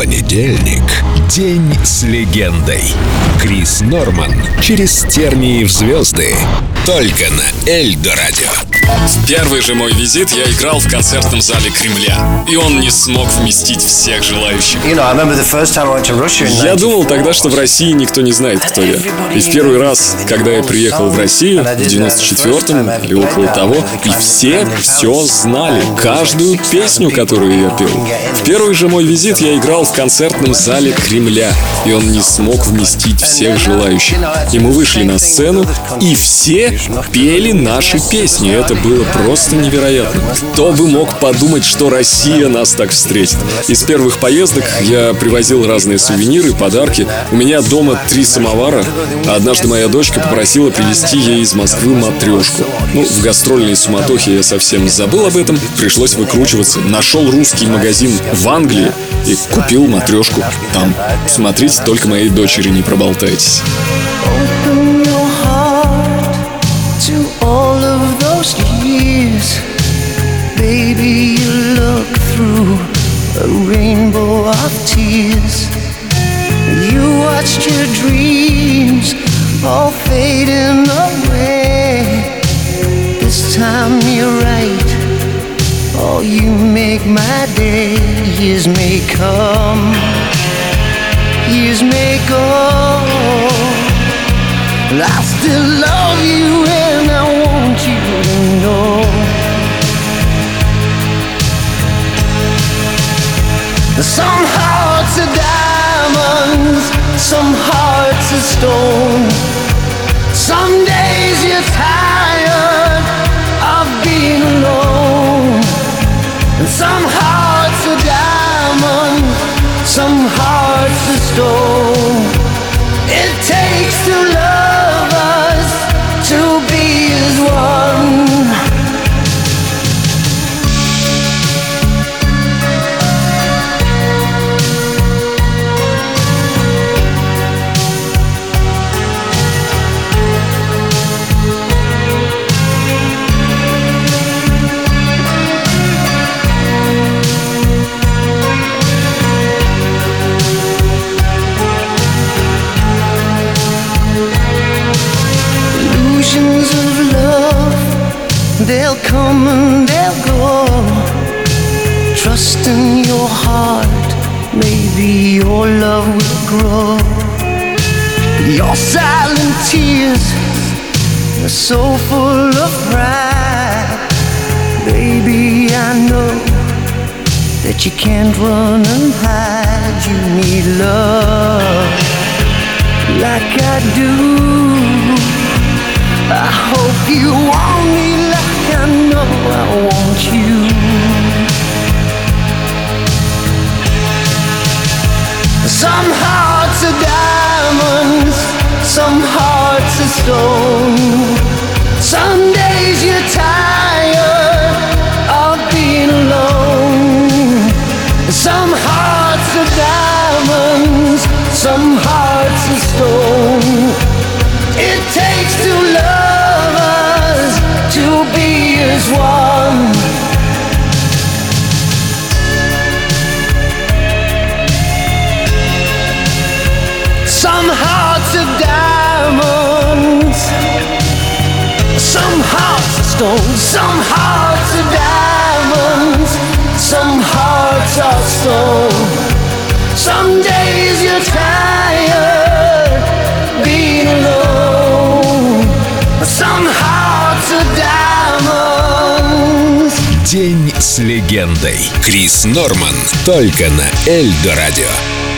Понедельник. День с легендой. Крис Норман. Через тернии в звезды. Только на Эльдо Радио. В первый же мой визит я играл в концертном зале Кремля, и он не смог вместить всех желающих. Я думал тогда, что в России никто не знает, кто я. И в первый раз, когда я приехал в Россию, в 94-м или около того, и все все знали, каждую песню, которую я пел. В первый же мой визит я играл в концертном зале Кремля, и он не смог вместить всех желающих. И мы вышли на сцену, и все пели наши песни. Это было просто невероятно. Кто бы мог подумать, что Россия нас так встретит. Из первых поездок я привозил разные сувениры, подарки. У меня дома три самовара, а однажды моя дочка попросила привезти ей из Москвы матрешку. Ну, в гастрольной суматохе я совсем забыл об этом, пришлось выкручиваться. Нашел русский магазин в Англии и купил матрешку там. Смотрите, только моей дочери не проболтайтесь. Fading away. This time you're right. Oh, you make my day. Years may come, years may go. I still love you and I want you to know. Some hearts are diamonds, some hearts are stone. Some days you're tired of being alone. And some hearts are diamonds, some hearts are stone. It takes two lovers they'll come and they'll go. Trust in your heart, maybe your love will grow. Your silent tears are so full of pride. Baby, I know that you can't run and hide. You need love like I do. Some hearts are diamonds, some hearts are stone. Some days you're tired of being alone. Some hearts are diamonds, some hearts are stone. It takes two lovers to be as one. Hearts are stone, some hearts are diamonds, some hearts are stone. Some days you're tired being alone. Some hearts are diamonds. День с легендой. Крис Норман. Только на Эльдо Радио.